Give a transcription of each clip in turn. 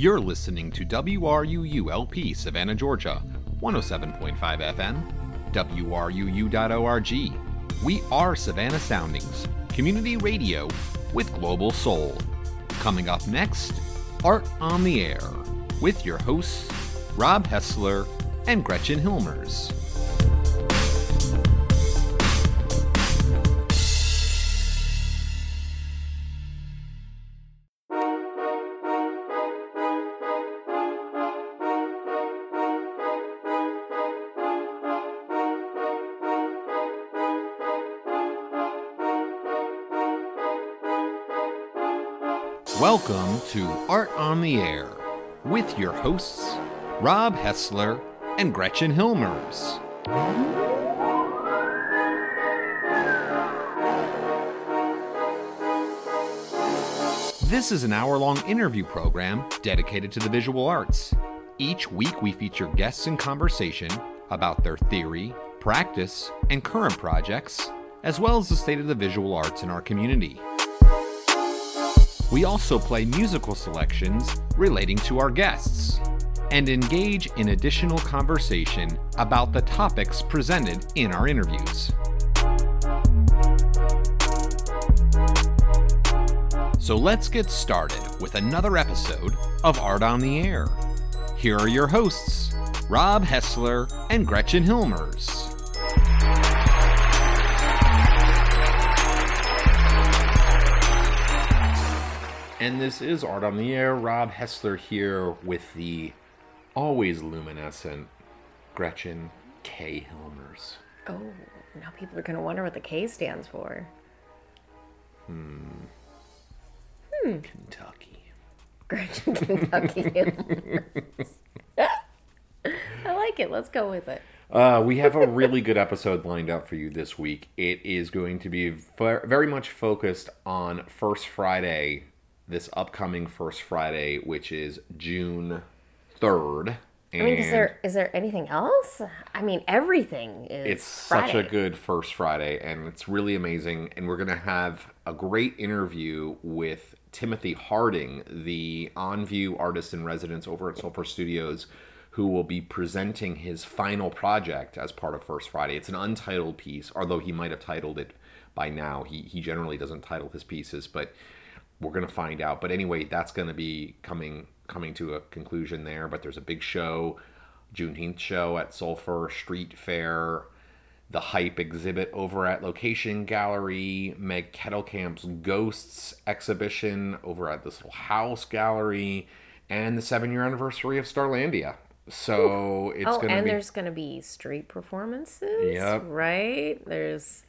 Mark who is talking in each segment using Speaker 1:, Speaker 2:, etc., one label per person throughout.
Speaker 1: You're listening to WRUU-LP Savannah, Georgia, 107.5 FM, WRUU.org. We are Savannah Soundings, community radio with global soul. Coming up next, Art on the Air, with your hosts, Rob Hessler and Gretchen Hilmers. Welcome to Art on the Air with your hosts, Rob Hessler and Gretchen Hilmers. This is an hour long interview program dedicated to the visual arts. Each week, we feature guests in conversation about their theory, practice, and current projects, as well as the state of the visual arts in our community. We also play musical selections relating to our guests and engage in additional conversation about the topics presented in our interviews. So let's get started with another episode of Art on the Air. Here are your hosts, Rob Hessler and Gretchen Hilmers. And this is Art on the Air. Rob Hessler here with the always luminescent Gretchen K. Hilmers.
Speaker 2: Oh, now people are going to wonder what the K stands for. Hmm. Hmm.
Speaker 1: Kentucky.
Speaker 2: Gretchen Kentucky Hilmers. I like it. Let's go with it.
Speaker 1: Uh, we have a really good episode lined up for you this week. It is going to be very much focused on First Friday, this upcoming First Friday, which is June 3rd.
Speaker 2: I mean, is there is there anything else? I mean, everything is.
Speaker 1: It's such a good first Friday, and it's really amazing. And we're going to have a great interview with Timothy Harding, the On View artist in residence over at Sulphur Studios, who will be presenting his final project as part of First Friday. It's an untitled piece, although he might have titled it by now. He, he generally doesn't title his pieces, but we're going to find out. But anyway, that's going to be coming coming to a conclusion there. But there's a big show, Juneteenth show at Sulphur Street Fair, the Hype exhibit over at Location Gallery, Meg Kettlecamp's Ghosts exhibition over at this little house gallery, and the seven year anniversary of Starlandia. So it's
Speaker 2: Oh,
Speaker 1: going to
Speaker 2: and
Speaker 1: be
Speaker 2: there's going to be street performances.
Speaker 1: Yep.
Speaker 2: Right. There's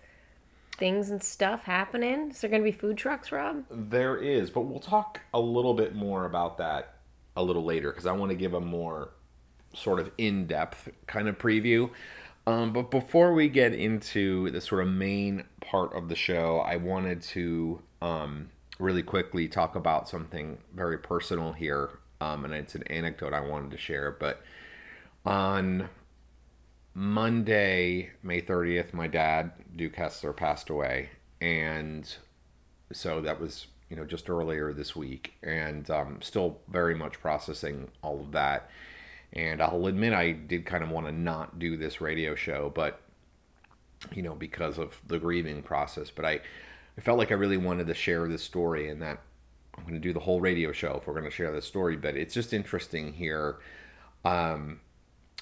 Speaker 2: things and stuff happening. Is there going to be food trucks, Rob?
Speaker 1: There is, but we'll talk a little bit more about that a little later because I want to give a more sort of in depth kind of preview. Um, but before we get into the sort of main part of the show, I wanted to um, really quickly talk about something very personal here. Um, and it's an anecdote I wanted to share. But on Monday, May 30th, my dad, Duke Hessler, passed away. And so that was, you know, just earlier this week. And um, still very much processing all of that. And I'll admit I did kind of want to not do this radio show, but, you know, because of the grieving process. But I, I felt like I really wanted to share this story and that I'm going to do the whole radio show if we're going to share this story. But it's just interesting here. Um,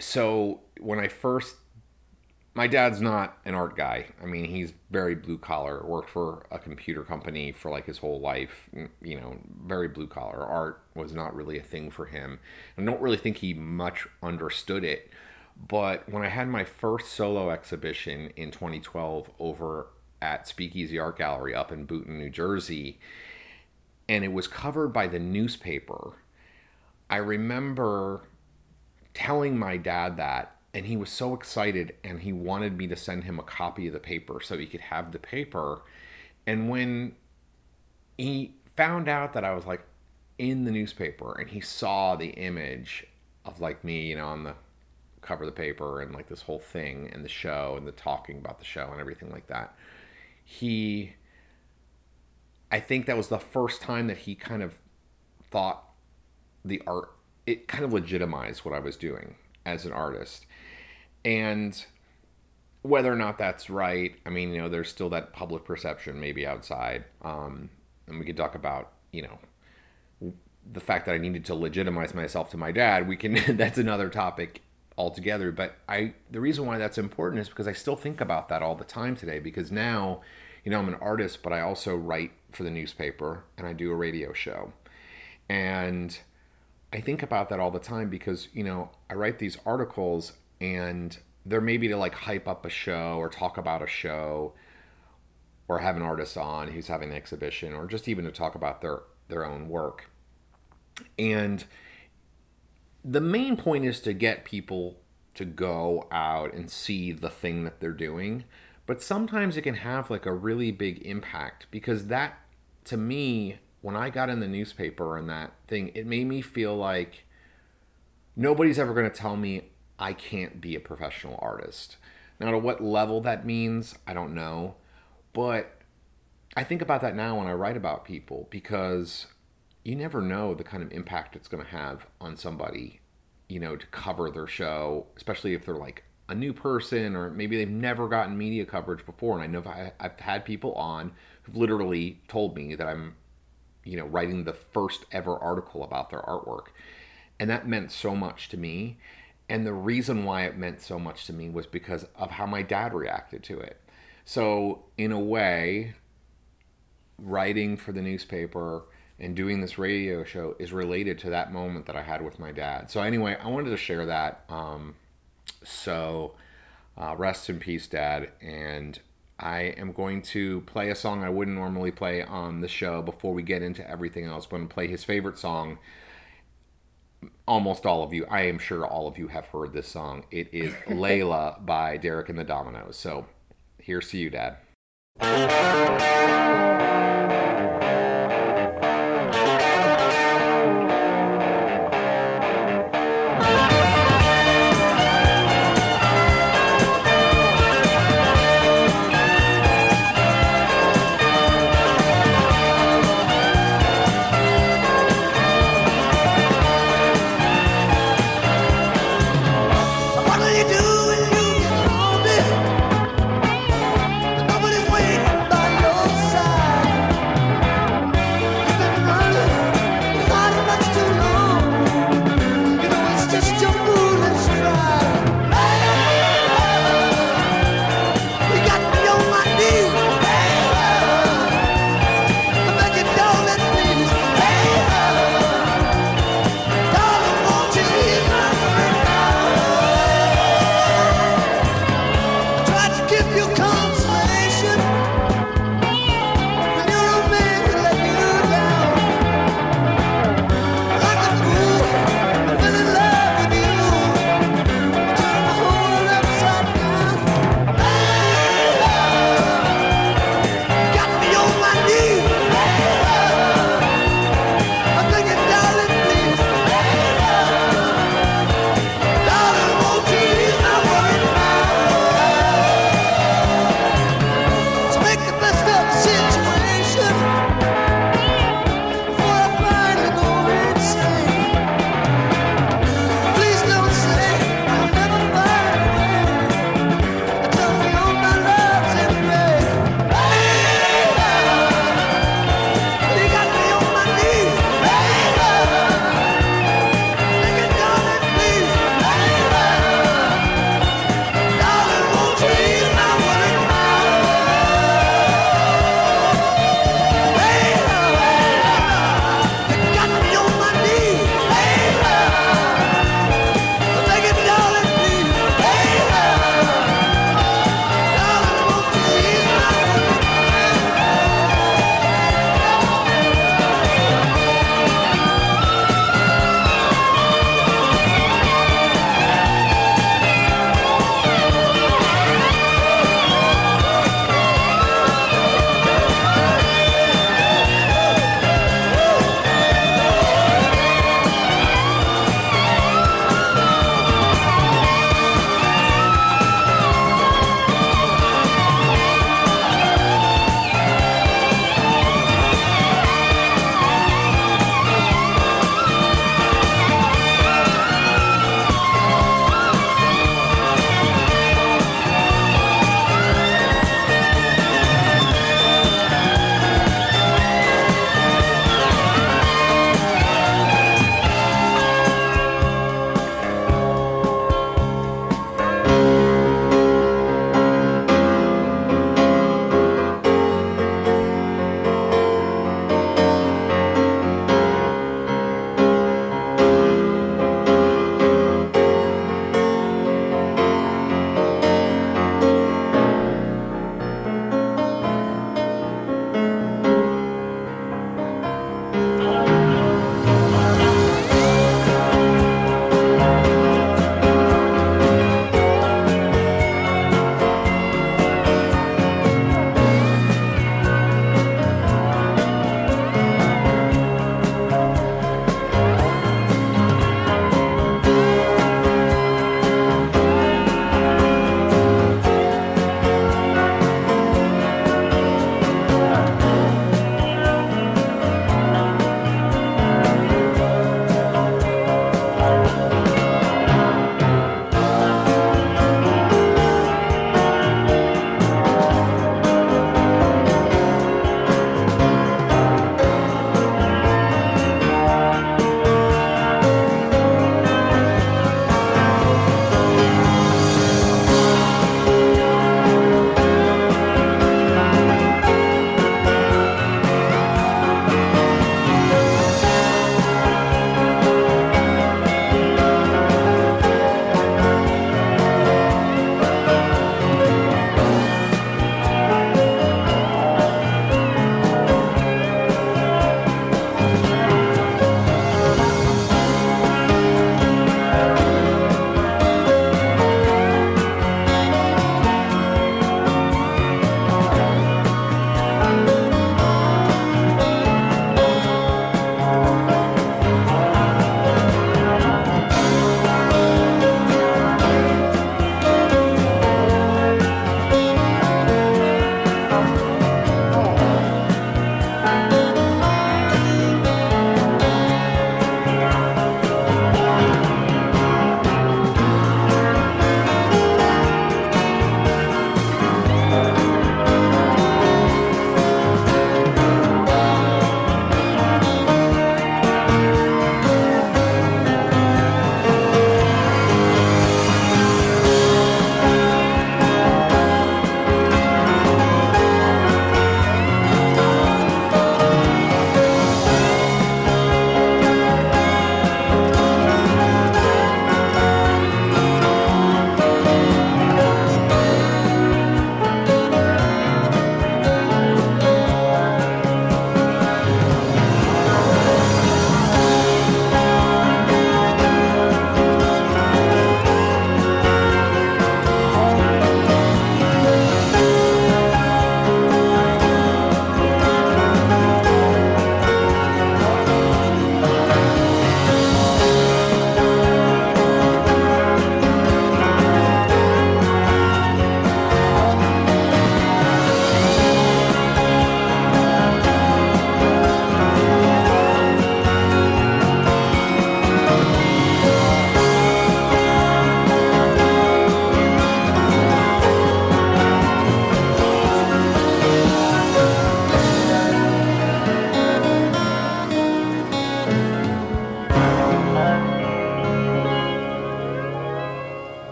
Speaker 1: so when I first, my dad's not an art guy. I mean, he's very blue collar. Worked for a computer company for like his whole life. You know, very blue collar. Art was not really a thing for him. I don't really think he much understood it. But when I had my first solo exhibition in 2012 over at Speakeasy Art Gallery up in Boonton, New Jersey, and it was covered by the newspaper, I remember telling my dad that and he was so excited and he wanted me to send him a copy of the paper so he could have the paper and when he found out that I was like in the newspaper and he saw the image of like me you know on the cover of the paper and like this whole thing and the show and the talking about the show and everything like that he I think that was the first time that he kind of thought the art. It kind of legitimized what I was doing as an artist, and whether or not that's right, I mean, you know, there's still that public perception maybe outside, um, and we could talk about you know the fact that I needed to legitimize myself to my dad. We can that's another topic altogether. But I the reason why that's important is because I still think about that all the time today because now, you know, I'm an artist, but I also write for the newspaper and I do a radio show. And I think about that all the time because, you know, I write these articles and they're maybe to like hype up a show or talk about a show or have an artist on who's having an exhibition or just even to talk about their their own work. And the main point is to get people to go out and see the thing that they're doing. But sometimes it can have like a really big impact because that, to me, when I got in the newspaper and that thing, it made me feel like nobody's ever going to tell me I can't be a professional artist. Now, to what level that means, I don't know. But I think about that now when I write about people because you never know the kind of impact it's going to have on somebody, you know, to cover their show, especially if they're like a new person or maybe they've never gotten media coverage before. And I know I've had people on who've literally told me that I'm, you know, writing the first ever article about their artwork. And that meant so much to me. And the reason why it meant so much to me was because of how my dad reacted to it. So, in a way, writing for the newspaper and doing this radio show is related to that moment that I had with my dad. So anyway, I wanted to share that. Um, so uh, rest in peace, Dad. And I am going to play a song I wouldn't normally play on the show before we get into everything else. I'm going to play his favorite song. Almost all of you, I am sure all of you have heard this song. It is Layla by Derek and the Dominos. So here's to you, Dad.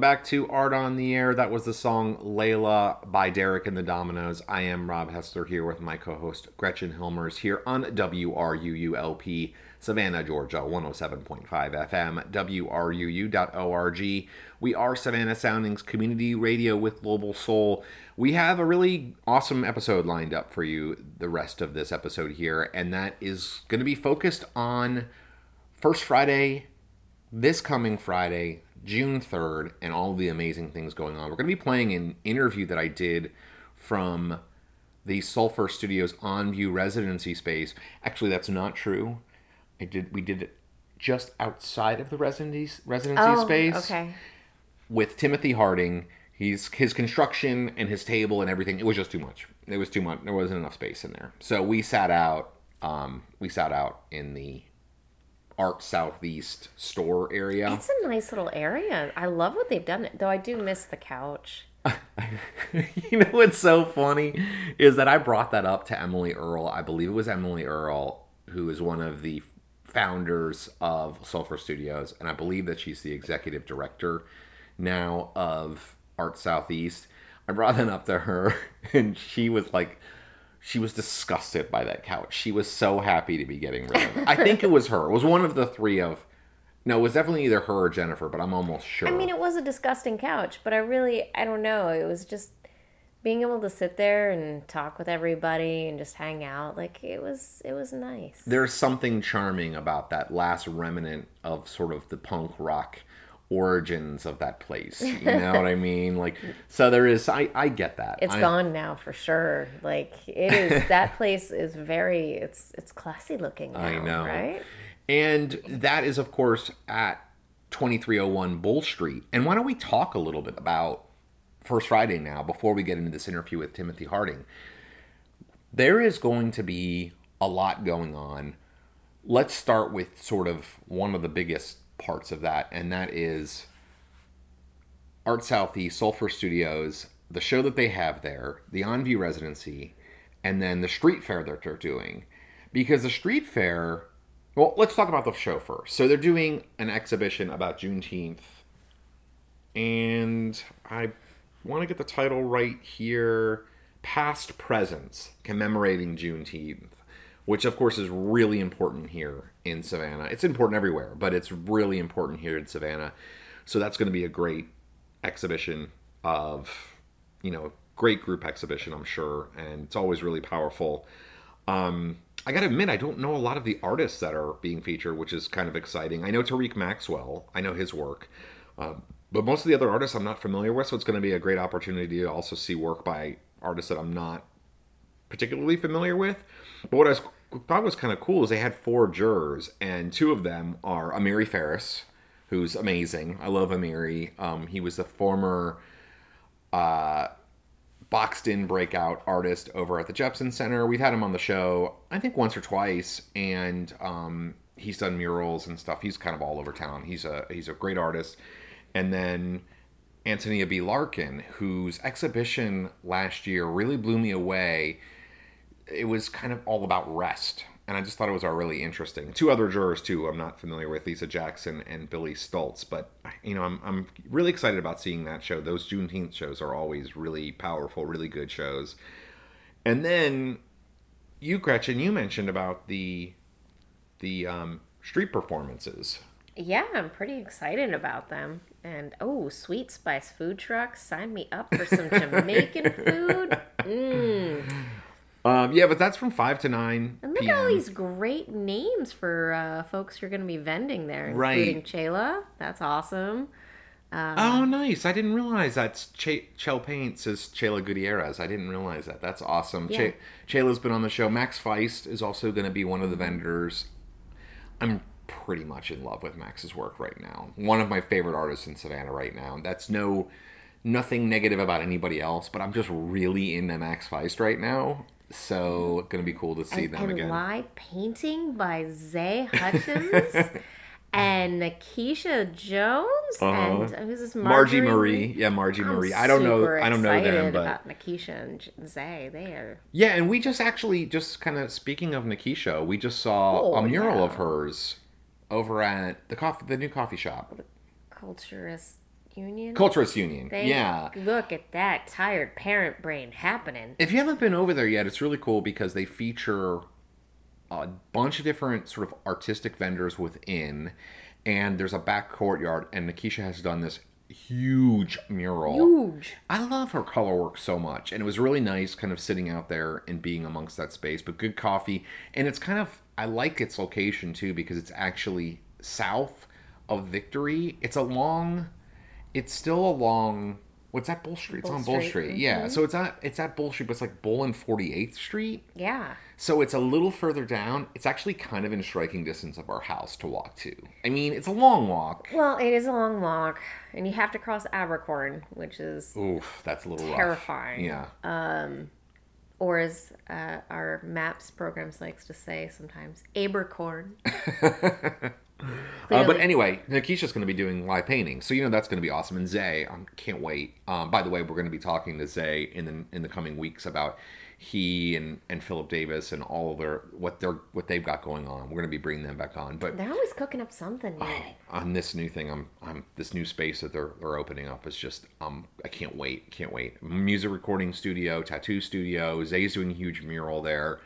Speaker 1: Welcome back to Art on the Air. That was the song Layla by Derek and the Dominos. I am Rob Hessler here with my co host Gretchen Hilmers here on WRUULP, Savannah, Georgia, 107.5 FM, WRUU.org. We are Savannah Soundings Community Radio with Global Soul. We have a really awesome episode lined up for you the rest of this episode here, and that is going to be focused on First Friday, this coming Friday, June 3rd, and all the amazing things going on. We're going to be playing an interview that I did from the Sulphur Studios on view residency space. Actually, that's not true. I did we did it just outside of the residency residency
Speaker 2: Oh,
Speaker 1: space
Speaker 2: okay.
Speaker 1: with Timothy Harding. He's his construction and his table and everything. It was just too much. It was too much. There wasn't enough space in there. So we sat out. Um, we sat out in the Art Southeast store area.
Speaker 2: It's a nice little area. I love what they've done. It. Though I do miss the couch.
Speaker 1: you know what's so funny is that I brought that up to Emily Earl. I believe it was Emily Earl who is one of the founders of Sulphur Studios, and I believe that she's the executive director now of Art Southeast. I brought that up to her, and she was like, she was disgusted by that couch. She was so happy to be getting rid of it. I think it was her. It was one of the three of. No, it was definitely either her or Jennifer, but I'm almost sure.
Speaker 2: I mean, it was a disgusting couch, but I really, I don't know. It was just being able to sit there and talk with everybody and just hang out. Like it was, it was nice.
Speaker 1: there's something charming about that last remnant of sort of the punk rock origins of that place. You know what I mean? Like, so there is. I I get that.
Speaker 2: It's
Speaker 1: I,
Speaker 2: gone now for sure. Like it is. that place is very. It's it's classy looking. Now,
Speaker 1: I know.
Speaker 2: right?
Speaker 1: And that is, of course, at 2301 Bull Street. And why don't we talk a little bit about First Friday now before we get into this interview with Timothy Harding? There is going to be a lot going on. Let's start with sort of one of the biggest parts of that, and that is Art Southeast, Sulphur Studios, the show that they have there, the On View residency, and then the street fair that they're doing. Because the street fair, well, let's talk about the show first. So they're doing an exhibition about Juneteenth, and I want to get the title right here Past Presence, Commemorating Juneteenth, which of course is really important here in Savannah. It's important everywhere, but it's really important here in Savannah. So that's going to be a great exhibition of, you know, great group exhibition, I'm sure, and it's always really powerful. Um, I gotta admit, I don't know a lot of the artists that are being featured, which is kind of exciting. I know Tariq Maxwell, I know his work, um, but most of the other artists I'm not familiar with, so it's going to be a great opportunity to also see work by artists that I'm not particularly familiar with. But what I was, thought was kind of cool is they had four jurors, and two of them are Amiri Farris, who's amazing. I love Amiri. Um, he was the former uh, boxed in breakout artist over at the Jepson Center. We've had him on the show, I think once or twice, and um, he's done murals and stuff. He's kind of all over town. He's a he's a great artist. And then Antonia B. Larkin, whose exhibition last year really blew me away. It was kind of all about rest. And I just thought it was all really interesting. Two other jurors, too, I'm not familiar with Lisa Jackson and Billy Stoltz, But, you know, I'm, I'm really excited about seeing that show. Those Juneteenth shows are always really powerful, really good shows. And then you, Gretchen, you mentioned about the the um, street performances.
Speaker 2: Yeah, I'm pretty excited about them. And oh, Sweet Spice food trucks, sign me up for some Jamaican food. Mmm.
Speaker 1: Um, yeah, but that's from five to nine
Speaker 2: And look
Speaker 1: p.m.
Speaker 2: at all these great names for uh, folks who are going to be vending there,
Speaker 1: Right.
Speaker 2: including Chayla. That's awesome.
Speaker 1: Oh, nice! I didn't realize that's Ch- Chel Paints is Chela Gutierrez. I didn't realize that. That's awesome.
Speaker 2: Yeah.
Speaker 1: Ch- Chela's been on the show. Max Feist is also going to be one of the vendors. I'm pretty much in love with Max's work right now. One of my favorite artists in Savannah right now. That's no nothing negative about anybody else, but I'm just really into Max Feist right now. So going to be cool to see
Speaker 2: and,
Speaker 1: them
Speaker 2: and
Speaker 1: again.
Speaker 2: live painting by Zay Hutchins and Nakisha Jones and uh, who's this
Speaker 1: Uh-huh. Margie Marie, yeah, Margie
Speaker 2: I'm
Speaker 1: Marie. I don't know, I don't know them, but
Speaker 2: about Nakisha and Zay. They are
Speaker 1: Yeah, and we just actually just kind of speaking of Nikisha, we just saw
Speaker 2: Oh,
Speaker 1: a mural
Speaker 2: yeah.
Speaker 1: of hers over at the coffee, the new coffee shop.
Speaker 2: The culturist Union.
Speaker 1: Culturist Union. Yeah.
Speaker 2: Look at that tired parent brain happening.
Speaker 1: If you haven't been over there yet, it's really cool because they feature a bunch of different sort of artistic vendors within, and there's a back courtyard, and Nikisha has done this huge mural.
Speaker 2: Huge.
Speaker 1: I love her color work so much, and it was really nice kind of sitting out there and being amongst that space. But good coffee, and it's kind of I like its location too because it's actually south of Victory. It's a long, it's still a long. What's that Bull Street? It's on Bull
Speaker 2: Street,
Speaker 1: Street. Yeah, so it's at it's at Bull Street, but it's like Bull and Forty Eighth Street.
Speaker 2: Yeah.
Speaker 1: So it's a little further down. It's actually kind of in striking distance of our house to walk to. I mean, it's a long walk.
Speaker 2: Well, it is a long walk, and you have to cross Abercorn, which is,
Speaker 1: Oof, that's a little rough.
Speaker 2: Terrifying.
Speaker 1: Yeah.
Speaker 2: or as uh, our maps programs likes to say sometimes, Abercorn.
Speaker 1: Uh, but anyway, Nikisha's going to be doing live painting, so you know that's going to be awesome. And Zay, I can't wait. Um, by the way, we're going to be talking to Zay in the in the coming weeks about he and, and Philip Davis and all of their what they're what they've got going on. We're going to be bringing them back on. But
Speaker 2: They're always cooking up something new.
Speaker 1: on this new thing, I'm I'm this new space that they're they're opening up is just um I can't wait, can't wait. Music recording studio, tattoo studio. Zay's doing a huge mural there.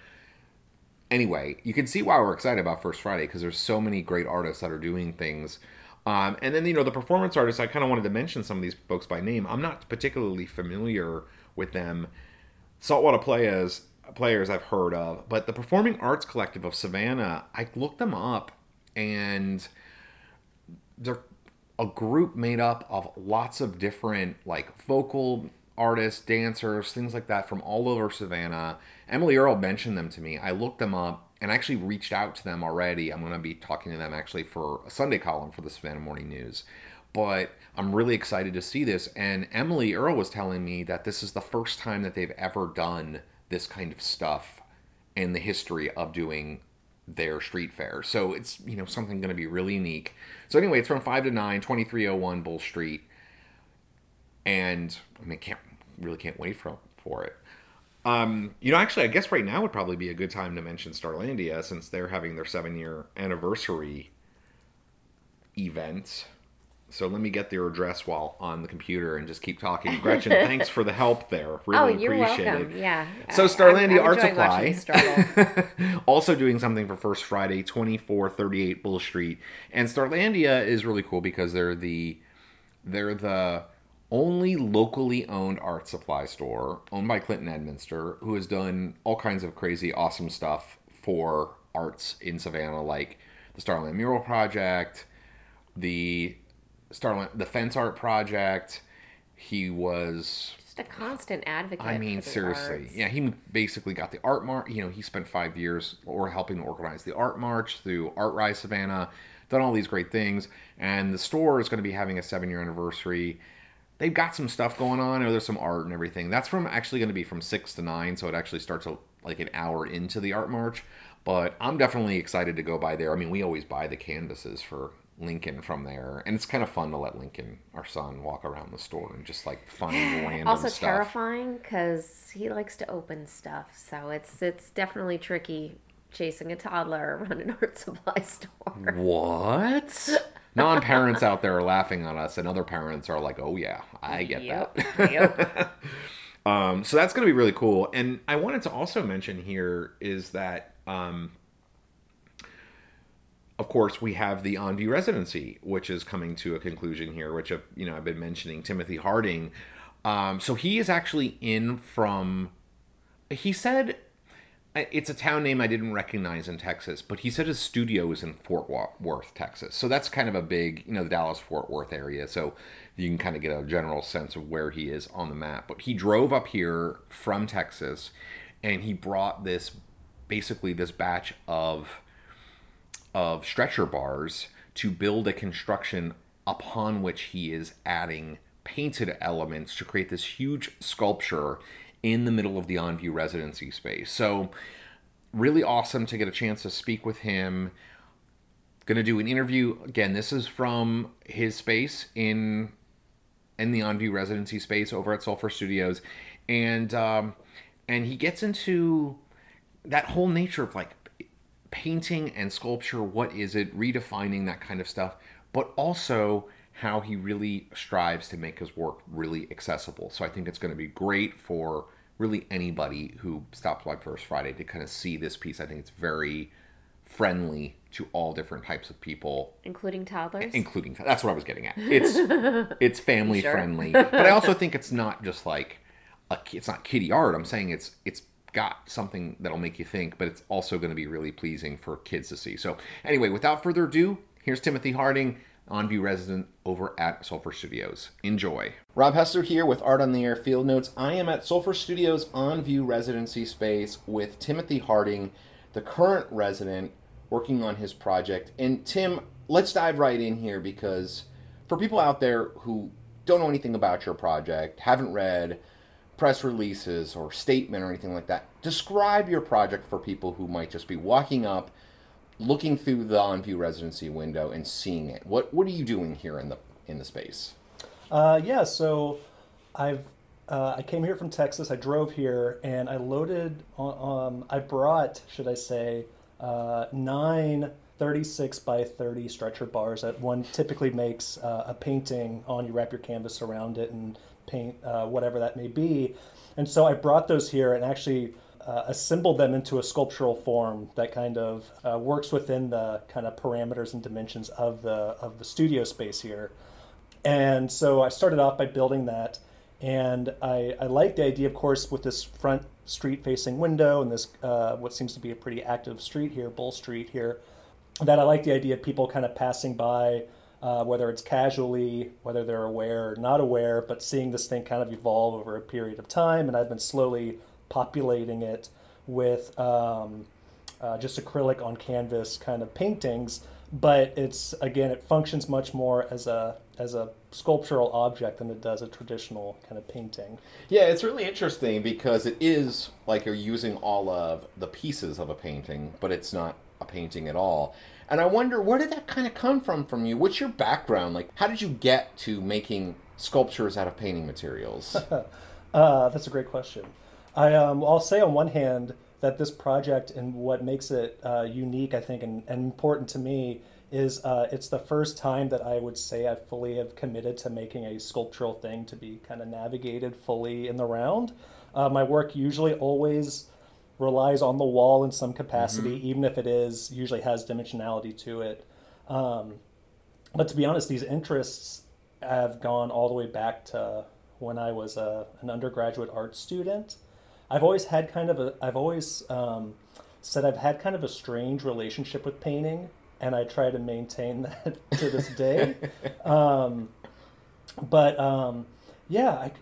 Speaker 1: Anyway, you can see why we're excited about First Friday because there's so many great artists that are doing things. Um, and then you know the performance artists. I kind of wanted to mention some of these folks by name. I'm not particularly familiar with them. Saltwater Players players I've heard of, but the Performing Arts Collective of Savannah, I looked them up, and they're a group made up of lots of different like vocal artists, dancers, things like that from all over Savannah. Emily Earl mentioned them to me. I looked them up and actually reached out to them already. I'm going to be talking to them actually for a Sunday column for the Savannah Morning News. But I'm really excited to see this. And Emily Earl was telling me that this is the first time that they've ever done this kind of stuff in the history of doing their street fair. So it's, you know, something going to be really unique. So anyway, it's from 5 to 9, 2301 Bull Street. And I mean, can't really can't wait for for it. Um, you know, actually, I guess right now would probably be a good time to mention Starlandia since they're having their seven year anniversary event. So let me get their address while on the computer and just keep talking. Gretchen, thanks for the help there. Really
Speaker 2: oh, you're
Speaker 1: appreciate
Speaker 2: welcome.
Speaker 1: it.
Speaker 2: Yeah.
Speaker 1: So Starlandia
Speaker 2: I'm- I'm
Speaker 1: Art Supply,
Speaker 2: watching you struggle.
Speaker 1: also doing something for First Friday, twenty four thirty eight Bull Street, and Starlandia is really cool because they're the they're the only locally owned art supply store owned by Clinton Edminster, who has done all kinds of crazy, awesome stuff for arts in Savannah, like the Starland Mural Project, the Starland the Fence Art Project. He was
Speaker 2: Just a constant advocate.
Speaker 1: I mean, seriously.
Speaker 2: arts.
Speaker 1: Yeah, he basically got the art march. You know, he spent five years or helping organize the art march through Art Rise Savannah, done all these great things. And the store is going to be having a seven year anniversary. They've got some stuff going on. Or there's some art and everything. That's from actually going to be from six to nine, so it actually starts a, like an hour into the art march. But I'm definitely excited to go by there. I mean, we always buy the canvases for Lincoln from there, and it's kind of fun to let Lincoln, our son, walk around the store and just like find random
Speaker 2: Also
Speaker 1: stuff.
Speaker 2: terrifying because he likes to open stuff, so it's it's definitely tricky chasing a toddler around an art supply store.
Speaker 1: What? Non parents out there are laughing at us, and other parents are like, oh, yeah, I get
Speaker 2: Yep.
Speaker 1: that.
Speaker 2: yep.
Speaker 1: Um, so that's going to be really cool. And I wanted to also mention here is that, um, of course, we have the On-View residency, which is coming to a conclusion here, which I've, you know I've been mentioning Timothy Harding. Um, so he is actually in from. He said it's a town name I didn't recognize in Texas, but he said his studio is in Fort Worth, Texas. So that's kind of a big, you know, the Dallas Fort Worth area. So you can kind of get a general sense of where he is on the map. But he drove up here from Texas and he brought this basically this batch of of stretcher bars to build a construction upon which he is adding painted elements to create this huge sculpture in the middle of the on-view residency space. So really awesome to get a chance to speak with him. Going to do an interview again. This is from his space in in the on-view residency space over at Sulphur Studios, and um, and he gets into that whole nature of like painting and sculpture. What is it? Redefining that kind of stuff, but also how he really strives to make his work really accessible. So I think it's going to be great for really anybody who stops by First Friday to kind of see this piece. I think it's very friendly to all different types of people,
Speaker 2: including toddlers.
Speaker 1: including that's what I was getting at. It's it's family
Speaker 2: Sure.
Speaker 1: friendly, but I also think it's not just like a it's not kiddie art. I'm saying it's it's got something that'll make you think, but it's also going to be really pleasing for kids to see. So anyway, without further ado, here's Timothy Harding, on-view resident over at Sulphur Studios. Enjoy. Rob Hessler here with Art on the Air Field Notes. I am at Sulphur Studios on-view residency space with Timothy Harding, the current resident working on his project. And Tim, let's dive right in here because for people out there who don't know anything about your project, haven't read press releases or statement or anything like that, describe your project for people who might just be walking up, looking through the on-view residency window and seeing it. What what are you doing here in the in the space?
Speaker 3: Uh, yeah, so I've uh, I came here from Texas. I drove here and I loaded. On, um, I brought, should I say, uh, nine 36 by 30 stretcher bars that one typically makes uh, a painting on. You wrap your canvas around it and paint uh, whatever that may be. And so I brought those here and actually uh, assembled them into a sculptural form that kind of uh, works within the kind of parameters and dimensions of the of the studio space here. And so I started off by building that. And I, I like the idea, of course, with this front street facing window and this, uh, what seems to be a pretty active street here, Bull Street here, that I like the idea of people kind of passing by, uh, whether it's casually, whether they're aware or not aware, but seeing this thing kind of evolve over a period of time. And I've been slowly populating it with um, uh, just acrylic on canvas kind of paintings but it's again it functions much more as a as a sculptural object than it does a traditional kind of painting
Speaker 1: Yeah, it's really interesting because it is like you're using all of the pieces of a painting, but it's not a painting at all. And I wonder where did that kind of come from from you? What's your background? Like how did you get to making sculptures out of painting materials?
Speaker 3: uh, that's a great question I, um, i'll say on one hand that this project and what makes it uh, unique i think and, and important to me is uh, it's the first time that i would say i fully have committed to making a sculptural thing to be kind of navigated fully in the round uh, my work usually always relies on the wall in some capacity, even if it is usually has dimensionality to it. Um, but to be honest, these interests have gone all the way back to when I was a, an undergraduate art student. I've always had kind of a, I've always um, said I've had kind of a strange relationship with painting, and I try to maintain that to this day. um, but um, yeah, I,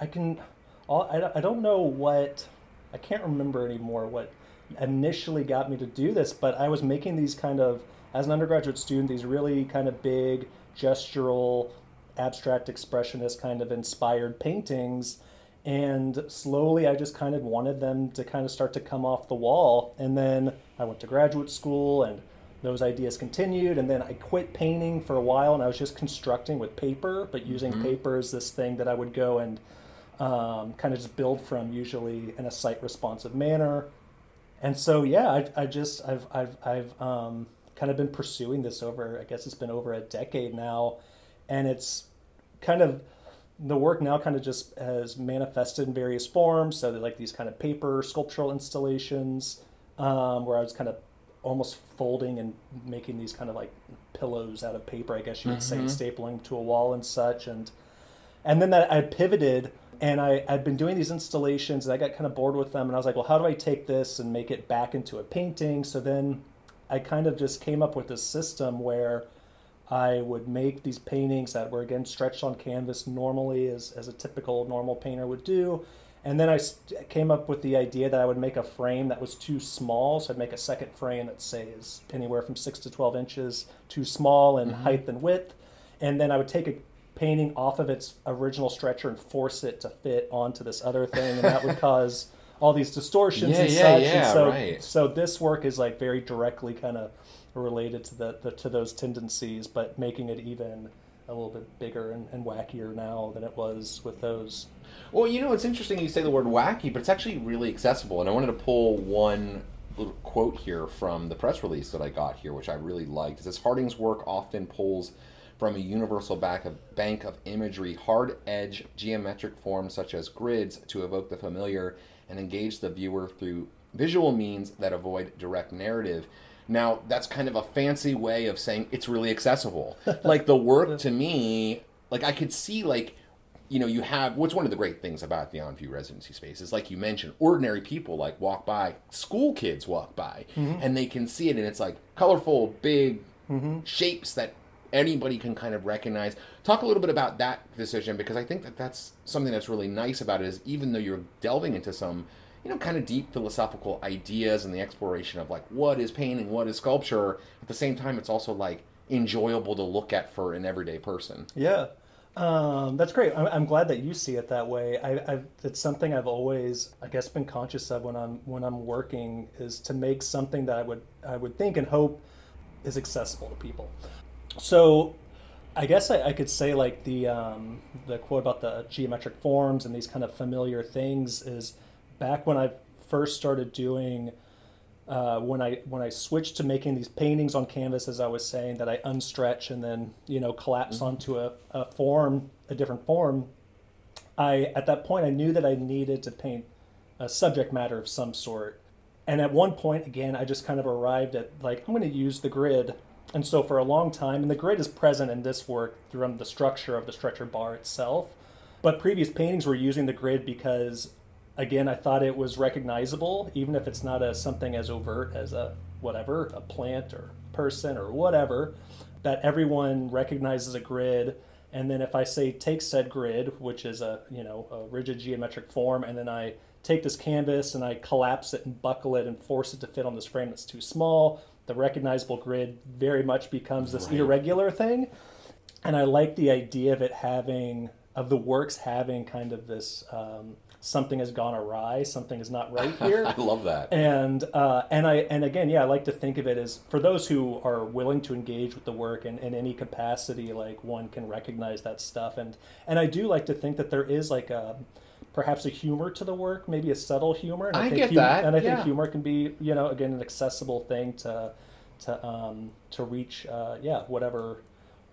Speaker 3: I can, I, I don't know what, I can't remember anymore what initially got me to do this, but I was making these kind of, as an undergraduate student, these really kind of big gestural, abstract expressionist kind of inspired paintings. And slowly I just kind of wanted them to kind of start to come off the wall. And then I went to graduate school and those ideas continued. And then I quit painting for a while and I was just constructing with paper, but using paper as this thing that I would go and um, kind of just build from, usually in a site responsive manner. And so, yeah, I, I just, I've, I've, I've um, kind of been pursuing this over, I guess it's been over a decade now. And it's kind of, the work now kind of just has manifested in various forms. So, they're like these kind of paper sculptural installations um, where I was kind of almost folding and making these kind of like pillows out of paper, I guess you would say, stapling to a wall and such. And, and then that I pivoted and I, I'd been doing these installations and I got kind of bored with them. And I was like, well, how do I take this and make it back into a painting? So then I kind of just came up with this system where I would make these paintings that were again stretched on canvas normally as, as a typical normal painter would do. And then I st- came up with the idea that I would make a frame that was too small. So I'd make a second frame that, say, is anywhere from 6 to 12 inches too small in mm-hmm. height and width. And then I would take a painting off of its original stretcher and force it to fit onto this other thing. And that would cause all these distortions
Speaker 1: Yeah,
Speaker 3: and
Speaker 1: yeah,
Speaker 3: such.
Speaker 1: yeah,
Speaker 3: and so,
Speaker 1: right.
Speaker 3: so this work is like very directly kind of related to the, the to those tendencies, but making it even a little bit bigger and, and wackier now than it was with those.
Speaker 1: Well, you know, it's interesting you say the word wacky, but it's actually really accessible. And I wanted to pull one little quote here from the press release that I got here, which I really liked. It says Harding's work often pulls from a universal back of, bank of imagery, hard edge geometric forms such as grids to evoke the familiar and engage the viewer through visual means that avoid direct narrative. Now, that's kind of a fancy way of saying it's really accessible. like the work to me, like I could see like you know, you have what's one of the great things about the OnView residency space is like you mentioned, ordinary people like walk by, school kids walk by, mm-hmm. and they can see it, and it's like colorful, big mm-hmm. shapes that anybody can kind of recognize. Talk a little bit about that decision because I think that that's something that's really nice about it is even though you're delving into some, you know, kind of deep philosophical ideas and the exploration of like what is painting, what is sculpture, at the same time it's also like enjoyable to look at for an everyday person.
Speaker 3: Yeah. Um, that's great. I'm, glad that you see it that way. I, I've, it's something I've always, I guess, been conscious of when I'm when I'm working is to make something that I would I would think and hope is accessible to people. So, I guess I, I could say like the um, the quote about the geometric forms and these kind of familiar things is back when I first started doing uh, when I when I switched to making these paintings on canvas, as I was saying, that I unstretch and then you know collapse mm-hmm. onto a, a form, a different form. I at that point I knew that I needed to paint a subject matter of some sort, and at one point again I just kind of arrived at like I'm going to use the grid, and so for a long time, and the grid is present in this work through the structure of the stretcher bar itself, but previous paintings were using the grid because again, I thought it was recognizable, even if it's not a something as overt as a whatever, a plant or person or whatever, that everyone recognizes a grid. And then if I say take said grid, which is a you know a rigid geometric form, and then I take this canvas and I collapse it and buckle it and force it to fit on this frame that's too small, the recognizable grid very much becomes this right. irregular thing. And I like the idea of it having of the works having kind of this um, something has gone awry, something is not right here.
Speaker 1: I love that.
Speaker 3: And uh, and I and again, yeah, I like to think of it as for those who are willing to engage with the work in, in any capacity, like one can recognize that stuff. And and I do like to think that there is like a perhaps a humor to the work, maybe a subtle humor. And
Speaker 1: I,
Speaker 3: I
Speaker 1: think get hum- that.
Speaker 3: And I
Speaker 1: yeah.
Speaker 3: think humor can be, you know, again, an accessible thing to to um, to reach, uh, yeah, whatever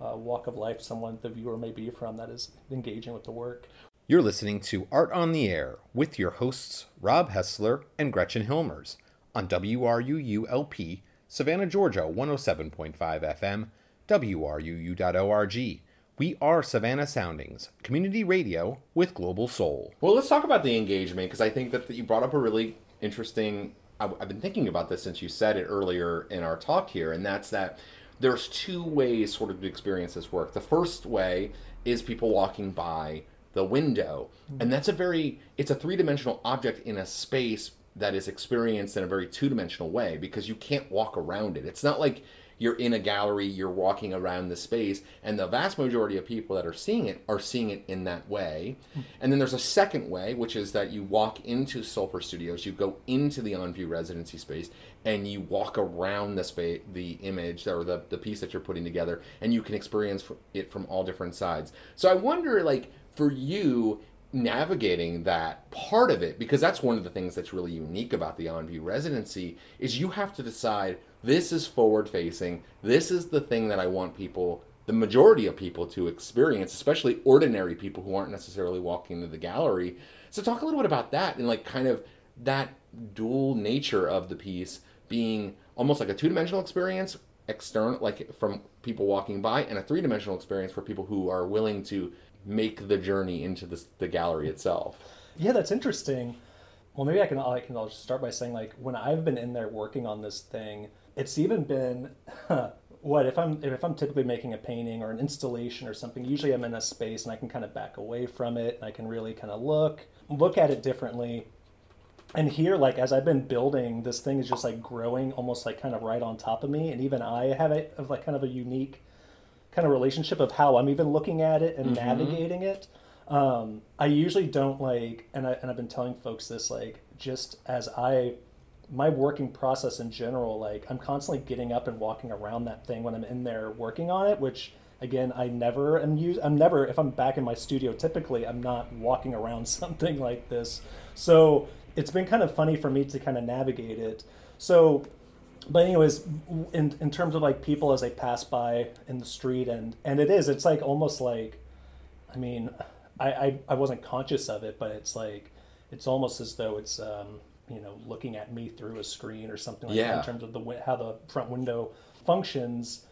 Speaker 3: uh, walk of life someone the viewer may be from that is engaging with the work.
Speaker 4: You're listening to Art on the Air with your hosts Rob Hessler and Gretchen Hilmers on WRUULP, Savannah, Georgia 107.5 FM, WRUU.org. We are Savannah Soundings, community radio with global soul.
Speaker 1: Well, let's talk about the engagement because I think that you brought up a really interesting. I've been thinking about this since you said it earlier in our talk here, and that's that there's two ways sort of to experience this work. The first way is people walking by the window. And that's a very it's a three-dimensional object in a space that is experienced in a very two-dimensional way because you can't walk around it. It's not like you're in a gallery, you're walking around the space, and the vast majority of people that are seeing it are seeing it in that way. And then there's a second way, which is that you walk into Sulphur Studios, you go into the OnView residency space, and you walk around the space, the image or the, the piece that you're putting together, and you can experience it from all different sides. So I wonder, like, for you navigating that part of it because that's one of the things that's really unique about the OnView residency is you have to decide this is forward facing this is the thing that i want people the majority of people to experience especially ordinary people who aren't necessarily walking into the gallery. So talk a little bit about that and like kind of that dual nature of the piece being almost like a two-dimensional experience external like from people walking by and a three-dimensional experience for people who are willing to make the journey into the, the gallery itself.
Speaker 3: Yeah, that's interesting. Well, maybe I can I can I'll just start by saying like when I've been in there working on this thing, it's even been huh, what if I'm if I'm typically making a painting or an installation or something. Usually, I'm in a space and I can kind of back away from it and I can really kind of look look at it differently. And here, like as I've been building, this thing is just like growing, almost like kind of right on top of me. And even I have a of like kind of a unique kind of relationship of how I'm even looking at it and mm-hmm. navigating it. Um, I usually don't like, and, I, and I've been telling folks this, like, just as I, my working process in general, like, I'm constantly getting up and walking around that thing when I'm in there working on it, which again, I never am use. I'm never if I'm back in my studio. Typically, I'm not walking around something like this. So it's been kind of funny for me to kind of navigate it. So but anyways, in in terms of like people as they pass by in the street, and and it is, it's like almost like, I mean, I I, I wasn't conscious of it, but it's like, it's almost as though it's um, you know looking at me through a screen or something like that in terms of the how the front window functions.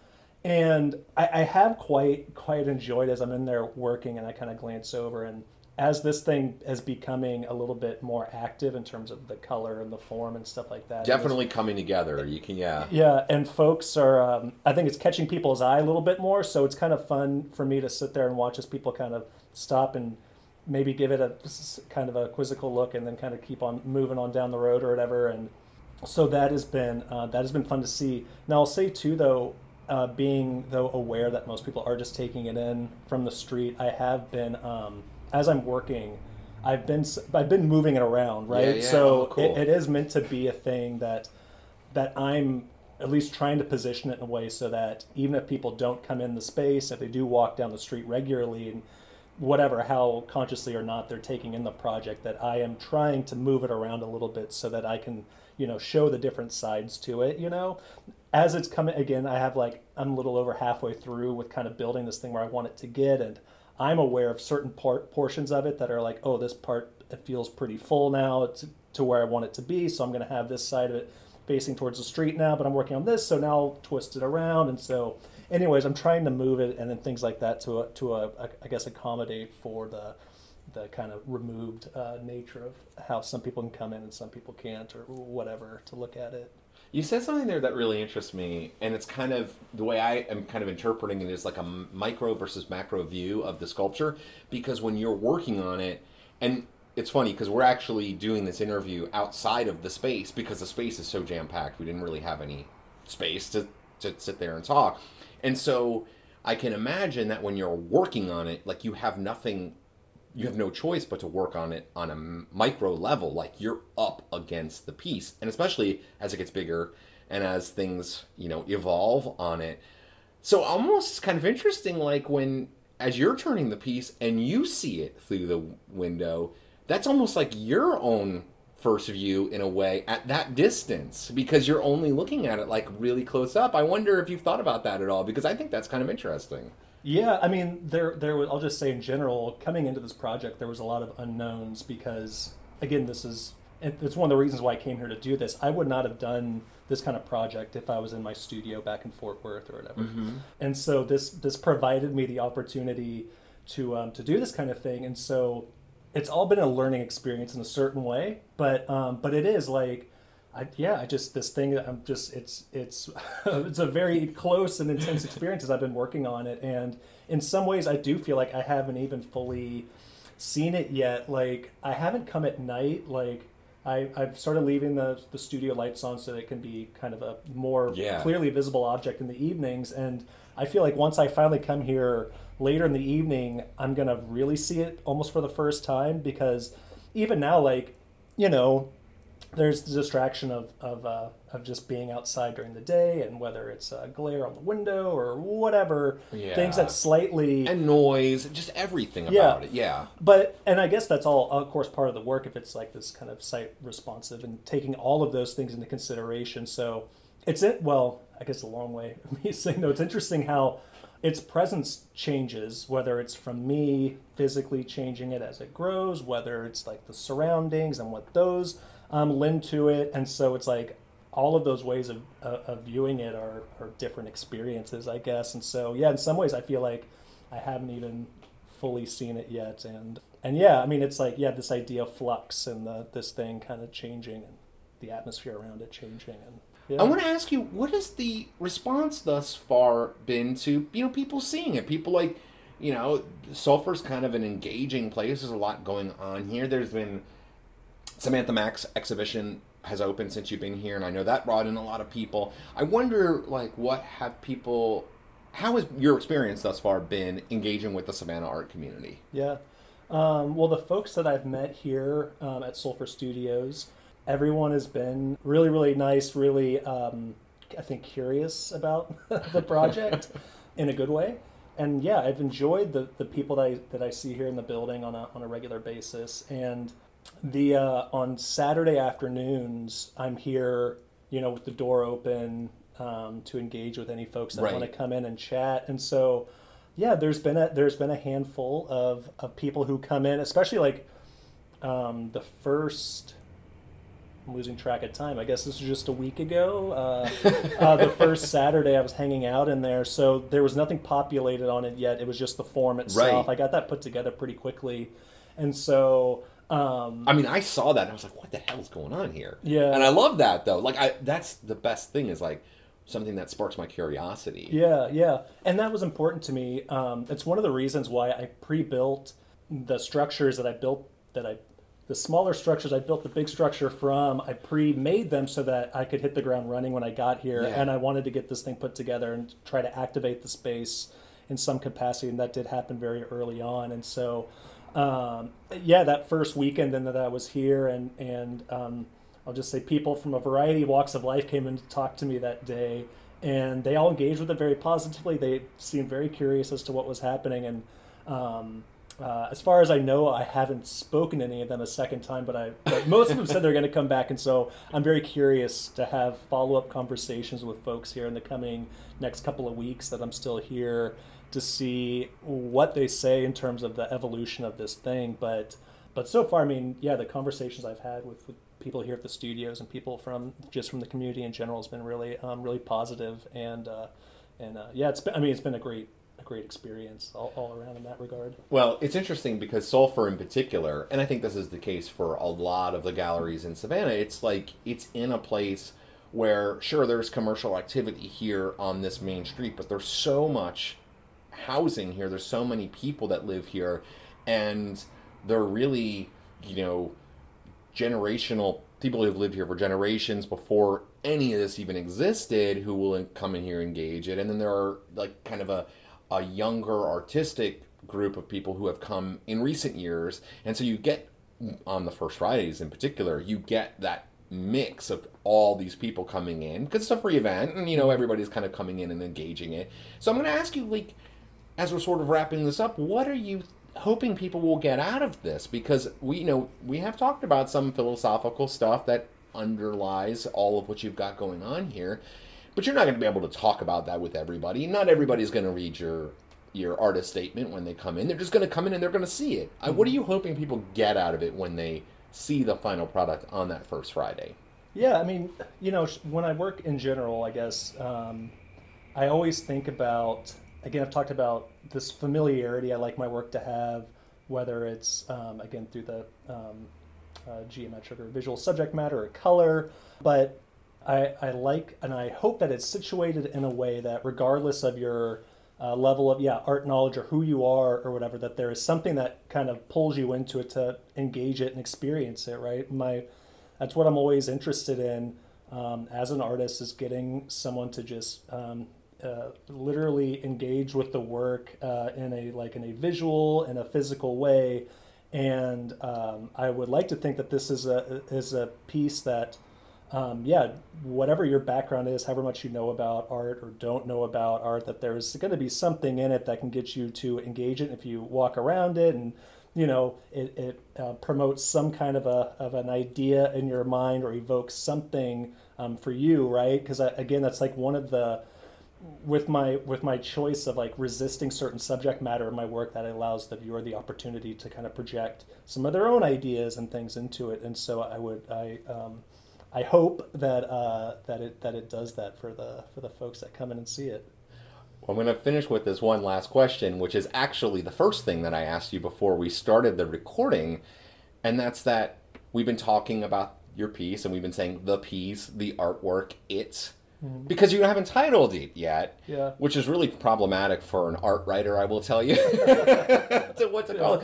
Speaker 3: And I, I have quite quite enjoyed as I'm in there working, and I kind of glance over and as this thing is becoming a little bit more active in terms of the color and the form and stuff like that. it was-
Speaker 1: Definitely coming together. You can, yeah.
Speaker 3: yeah, and folks are, um, I think it's catching people's eye a little bit more. So it's kind of fun for me to sit there and watch as people kind of stop and maybe give it a kind of a quizzical look and then kind of keep on moving on down the road or whatever. And so that has been uh, that has been fun to see. Now I'll say too though, uh, being though aware that most people are just taking it in from the street, I have been um, as I'm working. I've been I've been moving it around, right?
Speaker 1: Yeah, yeah.
Speaker 3: So
Speaker 1: Oh, cool.
Speaker 3: it, it is meant to be a thing that that I'm at least trying to position it in a way so that even if people don't come in the space, if they do walk down the street regularly and whatever, how consciously or not they're taking in the project, that I am trying to move it around a little bit so that I can, you know, show the different sides to it, you know. As it's coming again, I have like I'm a little over halfway through with kind of building this thing where I want it to get and I'm aware of certain part portions of it that are like, oh, this part it feels pretty full now to, to where I want it to be, so I'm going to have this side of it facing towards the street now, but I'm working on this, so now I'll twist it around, and so, anyways, I'm trying to move it and then things like that to a, to a, a I guess accommodate for the the kind of removed uh, nature of how some people can come in and some people can't, or whatever to look at it.
Speaker 1: You said something there that really interests me, and it's kind of the way I am kind of interpreting it is like a micro versus macro view of the sculpture. Because when you're working on it, and it's funny because we're actually doing this interview outside of the space because the space is so jam packed. We didn't really have any space to, to sit there and talk. And so I can imagine that when you're working on it, like you have nothing you have no choice but to work on it on a micro level like you're up against the piece. And especially as it gets bigger and as things you know evolve on it. So almost kind of interesting like when as you're turning the piece and you see it through the window that's almost like your own first view in a way at that distance because you're only looking at it like really close up. I wonder if you've thought about that at all because i think that's kind of interesting
Speaker 3: Yeah, I mean, there, there. Was, I'll just say in general, coming into this project, there was a lot of unknowns because, again, this is it's one of the reasons why I came here to do this. I would not have done this kind of project if I was in my studio back in Fort Worth or whatever. And so this this provided me the opportunity to um, to do this kind of thing. And so it's all been a learning experience in a certain way, but um, but it is like. I, yeah, I just this thing. I'm just it's it's it's a very close and intense experience as I've been working on it, and in some ways, I do feel like I haven't even fully seen it yet. Like I haven't come at night. Like I I've started leaving the the studio lights on so that it can be kind of a more
Speaker 1: Yeah.
Speaker 3: clearly visible object in the evenings, and I feel like once I finally come here later in the evening, I'm gonna really see it almost for the first time because even now, like you know, there's the distraction of of, uh, of just being outside during the day and whether it's uh, glare on the window or whatever
Speaker 1: Yeah.
Speaker 3: things that slightly
Speaker 1: and noise just everything
Speaker 3: Yeah.
Speaker 1: about it yeah
Speaker 3: but and i guess that's all of course part of the work if it's like this kind of site responsive and taking all of those things into consideration so it's it well i guess a long way of me saying though it's interesting how its presence changes whether it's from me physically changing it as it grows whether it's like the surroundings and what those um, lend to it and so it's like all of those ways of, uh, of viewing it are, are different experiences i guess and so yeah in some ways i feel like i haven't even fully seen it yet and and yeah i mean it's like yeah this idea of flux and the, this thing kind of changing and the atmosphere around it changing and yeah.
Speaker 1: I want to ask you, what has the response thus far been to you know people seeing it? People like, you know, Sulphur's kind of an engaging place. There's a lot going on here. There's been Samantha Max exhibition has opened since you've been here, and I know that brought in a lot of people. I wonder, like, what have people? How has your experience thus far been engaging with the Savannah art community?
Speaker 3: Yeah. Um, well, the folks that I've met here um, at Sulphur Studios, everyone has been really, really nice, really, um, I think, curious about the project in a good way. And yeah, I've enjoyed the, the people that I, that I see here in the building on a, on a regular basis. And the uh, on Saturday afternoons, I'm here you know, with the door open um, to engage with any folks that
Speaker 1: Right.
Speaker 3: want to come in and chat. And so, yeah, there's been a there's been a handful of, of people who come in, especially like um, the first. I'm losing track of time. I guess this was just a week ago. Uh, uh, the first Saturday I was hanging out in there, so there was nothing populated on it yet. It was just the form itself.
Speaker 1: Right.
Speaker 3: I got that put together pretty quickly, and so um,
Speaker 1: I mean, I saw that and I was like, "What the hell's going on here?"
Speaker 3: Yeah.
Speaker 1: and I love that though. Like, I that's the best thing is like something that sparks my curiosity.
Speaker 3: Yeah, yeah, and that was important to me. Um, it's one of the reasons why I pre-built the structures that I built. That I, the smaller structures I built the big structure from. I pre-made them so that I could hit the ground running when I got here,
Speaker 1: Yeah.
Speaker 3: and I wanted to get this thing put together and try to activate the space in some capacity, and that did happen very early on. And so, um, yeah, that first weekend then that I was here, and and um, I'll just say people from a variety of walks of life came in to talk to me that day, and they all engaged with it very positively. They seemed very curious as to what was happening, and um, uh, as far as I know, I haven't spoken to any of them a second time, but I but most of them said they're going to come back, and so I'm very curious to have follow up conversations with folks here in the coming next couple of weeks that I'm still here to see what they say in terms of the evolution of this thing. But but so far, I mean, yeah, the conversations I've had with, with people here at the studios and people from just from the community in general has been really um, really positive and uh, and uh, yeah, it's been I mean it's been a great a great experience all, all around in that regard.
Speaker 1: Well, it's interesting because Sulphur in particular, and I think this is the case for a lot of the galleries in Savannah, it's like it's in a place where sure there's commercial activity here on this main street, but there's so much housing here, there's so many people that live here, and they're really, you know, generational people who have lived here for generations before any of this even existed who will come in here and engage it. And then there are like kind of a, a younger artistic group of people who have come in recent years. And so you get on the first fridays in particular you get that mix of all these people coming in because it's a free event and you know everybody's kind of coming in and engaging it. So i'm going to ask you like as we're sort of wrapping this up, what are you hoping people will get out of this? Because we you know we have talked about some philosophical stuff that underlies all of what you've got going on here, but you're not going to be able to talk about that with everybody. Not everybody's going to read your your artist statement when they come in. They're just going to come in and they're going to see it. Uh, What are you hoping people get out of it when they see the final product on that first Friday?
Speaker 3: Yeah, I mean, you know, when I work in general, I guess um, I always think about. Again, I've talked about this familiarity I like my work to have, whether it's um, again through the um, uh, geometric or visual subject matter or color, but I, I like and I hope that it's situated in a way that, regardless of your uh, level of yeah art knowledge or who you are or whatever, that there is something that kind of pulls you into it to engage it and experience it. Right, my that's what I'm always interested in um, as an artist is getting someone to just um, uh, literally engage with the work uh, in a like in a visual and a physical way. And um, I would like to think that this is a is a piece that, um, yeah, whatever your background is, however much you know about art or don't know about art, that there's going to be something in it that can get you to engage it if you walk around it and you know it, it uh, promotes some kind of a of an idea in your mind or evokes something um, for you right because again that's like one of the with my with my choice of like resisting certain subject matter in my work that allows the viewer the opportunity to kind of project some of their own ideas and things into it and so i would i um, i hope that uh, that it that it does that for the for the folks that come in and see it
Speaker 1: I'm going to finish with this one last question, which is actually the first thing that I asked you before we started the recording. And that's that we've been talking about your piece and we've been saying the piece, the artwork, it, because you haven't titled it yet.
Speaker 3: Yeah.
Speaker 1: Which is really problematic for an art writer, I will tell you. so what's it called?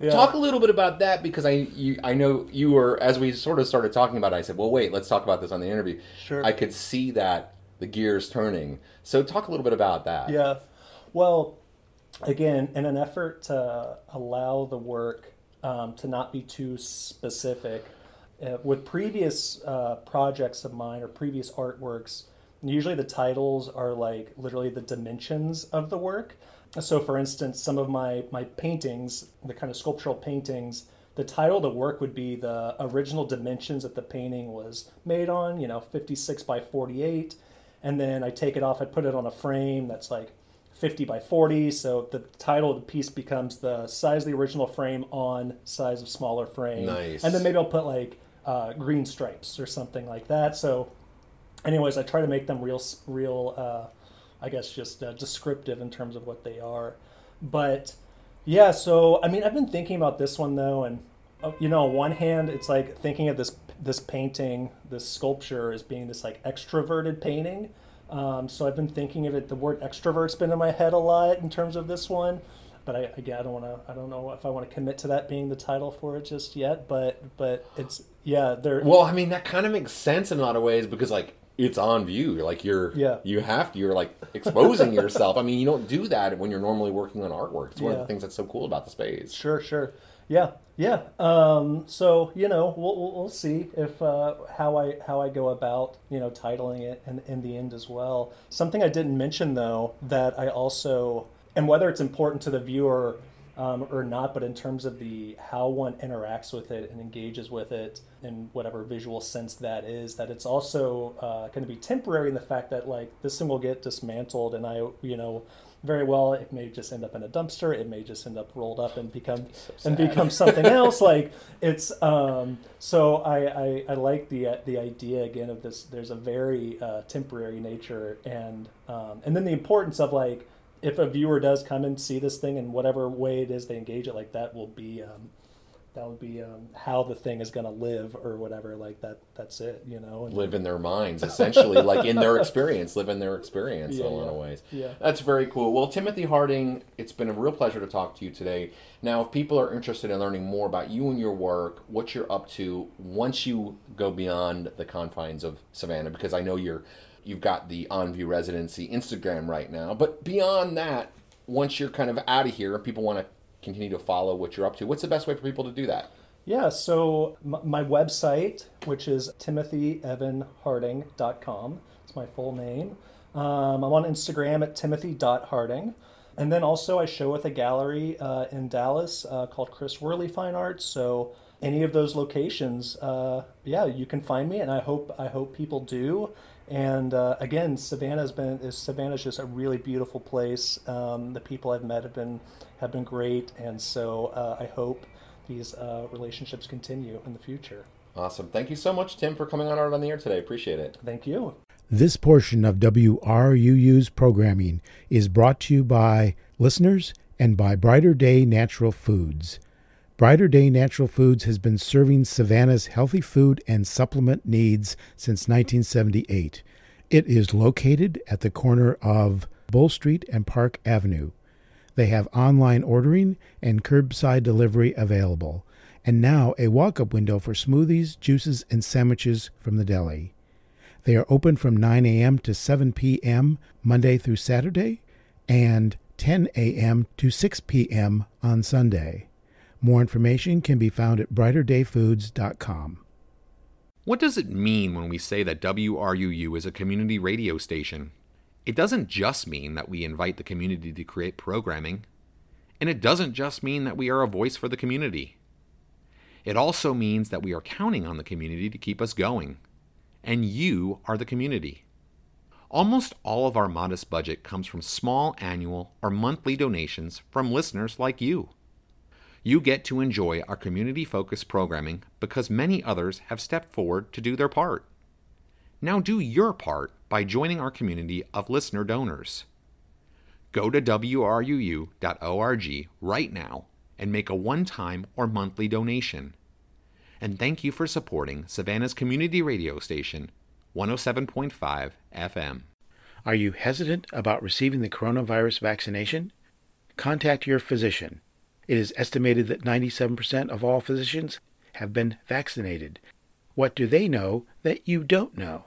Speaker 3: Yeah.
Speaker 1: Talk a little bit about that because I you, I know you were as we sort of started talking about it, I said, well, wait, let's talk about this on the interview.
Speaker 3: Sure.
Speaker 1: I could see that the gears turning. So talk a little bit about that.
Speaker 3: Yeah. Well, again, in an effort to allow the work um, to not be too specific, uh, with previous uh, projects of mine or previous artworks, usually the titles are like literally the dimensions of the work. So, for instance, some of my, my paintings, the kind of sculptural paintings, the title of the work would be the original dimensions that the painting was made on, you know, 56 by 48. And then I take it off, I put it on a frame that's like 50 by 40. So the title of the piece becomes the size of the original frame on size of smaller frame.
Speaker 5: Nice.
Speaker 3: And then maybe I'll put like uh, green stripes or something like that. So, anyways, I try to make them real, real, uh, I guess, just uh, descriptive in terms of what they are. But yeah, so I mean, I've been thinking about this one though, and uh, you know, on one hand, it's like thinking of this this painting, this sculpture, as being this like extroverted painting. Um, so I've been thinking of it. The word extrovert's been in my head a lot in terms of this one, but I again, I don't want to. I don't know if I want to commit to that being the title for it just yet. But but it's yeah, there.
Speaker 5: Well, I mean, that kind of makes sense in a lot of ways because, like, it's on view. Like, you're,
Speaker 3: Yeah.
Speaker 5: you have to, you're like exposing yourself. I mean, you don't do that when you're normally working on artwork. It's one of the things that's so cool about the space.
Speaker 3: Sure, sure. Yeah, yeah. Um, so you know, we'll, we'll, we'll see if uh, how I how I go about you know titling it in, in the end as well. Something I didn't mention though that I also and whether it's important to the viewer um, or not, but in terms of the how one interacts with it and engages with it in whatever visual sense that is, that it's also uh, going to be temporary in the fact that like this thing will get dismantled, and I you know very well it may just end up in a dumpster, it may just end up rolled up and become and become something else. Like it's um, so I, I I like the uh, the idea again of this. There's a very uh, temporary nature and um, and then the importance of like if a viewer does come and see this thing in whatever way it is they engage it, like that will be um, that would be um, how the thing is going to live or whatever. Like that, that's it, you know. And,
Speaker 5: Live in their minds, essentially, like in their experience, live in their experience in a lot
Speaker 3: yeah.
Speaker 5: of ways.
Speaker 3: Yeah.
Speaker 5: That's very cool. Well, Timothy Harding, it's been a real pleasure to talk to you today. Now, if people are interested in learning more about you and your work, what you're up to once you go beyond the confines of Savannah, because I know you're you've got the On View residency Instagram right now, but beyond that, once you're kind of out of here people want to continue to follow what you're up to, what's the best way for people to do that?
Speaker 3: Yeah, so my website, which is timothyevanharding.com, it's my full name. Um, I'm on Instagram at timothy.harding. And then also, I show with a gallery uh, in Dallas uh, called Cris Worley Fine Arts. So any of those locations, uh, yeah, you can find me, and I hope I hope people do. And uh, again, Savannah's been is Savannah's just a really beautiful place. Um, the people I've met have been have been great, and so uh, I hope these uh, relationships continue in the future.
Speaker 5: Awesome. Thank you so much, Tim, for coming on Art on the Air today. Appreciate it.
Speaker 3: Thank you.
Speaker 6: This portion of WRUU's programming is brought to you by listeners and by Brighter Day Natural Foods. Brighter Day Natural Foods has been serving Savannah's healthy food and supplement needs since 1978. It is located at the corner of Bull Street and Park Avenue. They have online ordering and curbside delivery available, and now a walk up window for smoothies, juices, and sandwiches from the deli. They are open from 9 a.m. to 7 p.m. Monday through Saturday and 10 a.m. to 6 p.m. on Sunday. More information can be found at brighterdayfoods.com.
Speaker 1: What does it mean when we say that WRUU is a community radio station? It doesn't just mean that we invite the community to create programming, and it doesn't just mean that we are a voice for the community. It also means that we are counting on the community to keep us going, and you are the community. Almost all of our modest budget comes from small annual or monthly donations from listeners like you. You get to enjoy our community focused programming because many others have stepped forward to do their part. Now do your part by joining our community of listener donors. Go to WRUU.org right now and make a one time or monthly donation. And thank you for supporting Savannah's community radio station, 107.5 FM.
Speaker 6: Are you hesitant about receiving the coronavirus vaccination? Contact your physician. It is estimated that 97% of all physicians have been vaccinated. What do they know that you don't know?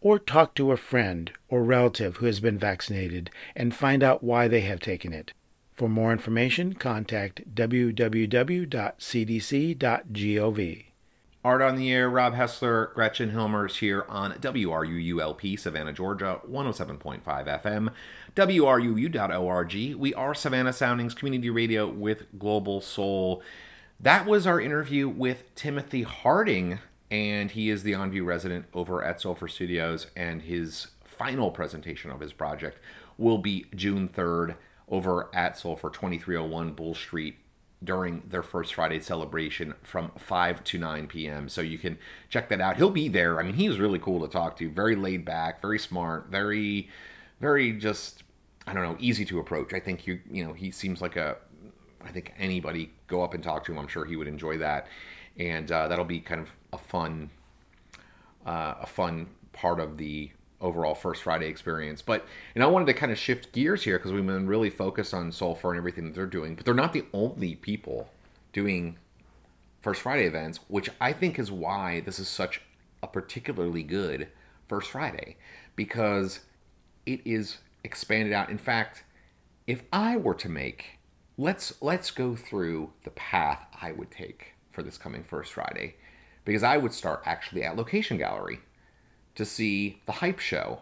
Speaker 6: Or talk to a friend or relative who has been vaccinated and find out why they have taken it. For more information, contact www.cdc.gov.
Speaker 1: Art on the Air, Rob Hessler, Gretchen Hilmers here on WRUULP, Savannah, Georgia, 107.5 FM, WRUU.org. We are Savannah Soundings Community Radio with Global Soul. that was our interview with Timothy Harding, and he is the OnView resident over at Sulphur Studios, and his final presentation of his project will be June 3rd over at Sulphur 2301 Bull Street during their first Friday celebration from 5 to 9 p.m. So you can check that out. He'll be there. I mean, he was really cool to talk to, very laid back, very smart, very, very just, I don't know, easy to approach. I think you, you know, he seems like a, I think anybody go up and talk to him. I'm sure he would enjoy that. And uh, that'll be kind of a fun, uh, a fun part of the overall First Friday experience. But and I wanted to kind of shift gears here because we've been really focused on Sulphur and everything that they're doing. But they're not the only people doing First Friday events, which I think is why this is such a particularly good First Friday because it is expanded out. In fact, if I were to make let's let's go through the path I would take for this coming First Friday because I would start actually at Location Gallery to see the hype show.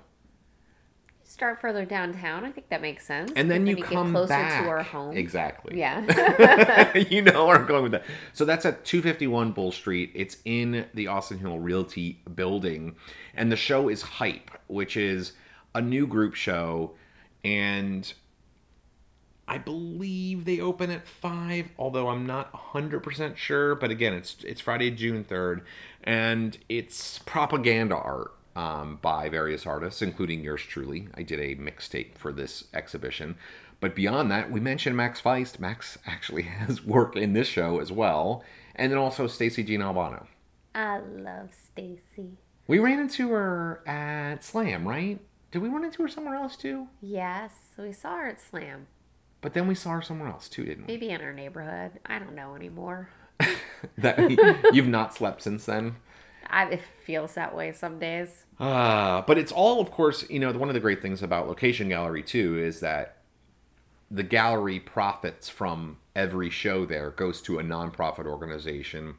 Speaker 2: Start further downtown. I think that makes sense.
Speaker 1: And then you
Speaker 2: get
Speaker 1: come
Speaker 2: closer
Speaker 1: back.
Speaker 2: to our home.
Speaker 1: Exactly.
Speaker 2: Yeah.
Speaker 1: you know where I'm going with that. So that's at 251 Bull Street. It's in the Austin Hill Realty building. And the show is Hype, which is a new group show. And I believe they open at 5, although I'm not 100% sure. But again, it's, it's Friday, June 3rd. And it's propaganda art um, by various artists, including yours truly. I did a mixtape for this exhibition. But beyond that, we mentioned Max Feist. Max actually has work in this show as well. And then also Stacy Jean Albano.
Speaker 2: I love Stacy.
Speaker 1: We ran into her at Slam, right? Did we run into her somewhere else too?
Speaker 2: Yes, we saw her at Slam.
Speaker 1: But then we saw her somewhere else too, didn't we?
Speaker 2: Maybe in our neighborhood. I don't know anymore.
Speaker 1: that you've not slept since then.
Speaker 2: I, it feels that way some days.
Speaker 1: Uh, but it's all, of course, you know, one of the great things about Location Gallery, too, is that the gallery profits from every show there, goes to a nonprofit organization.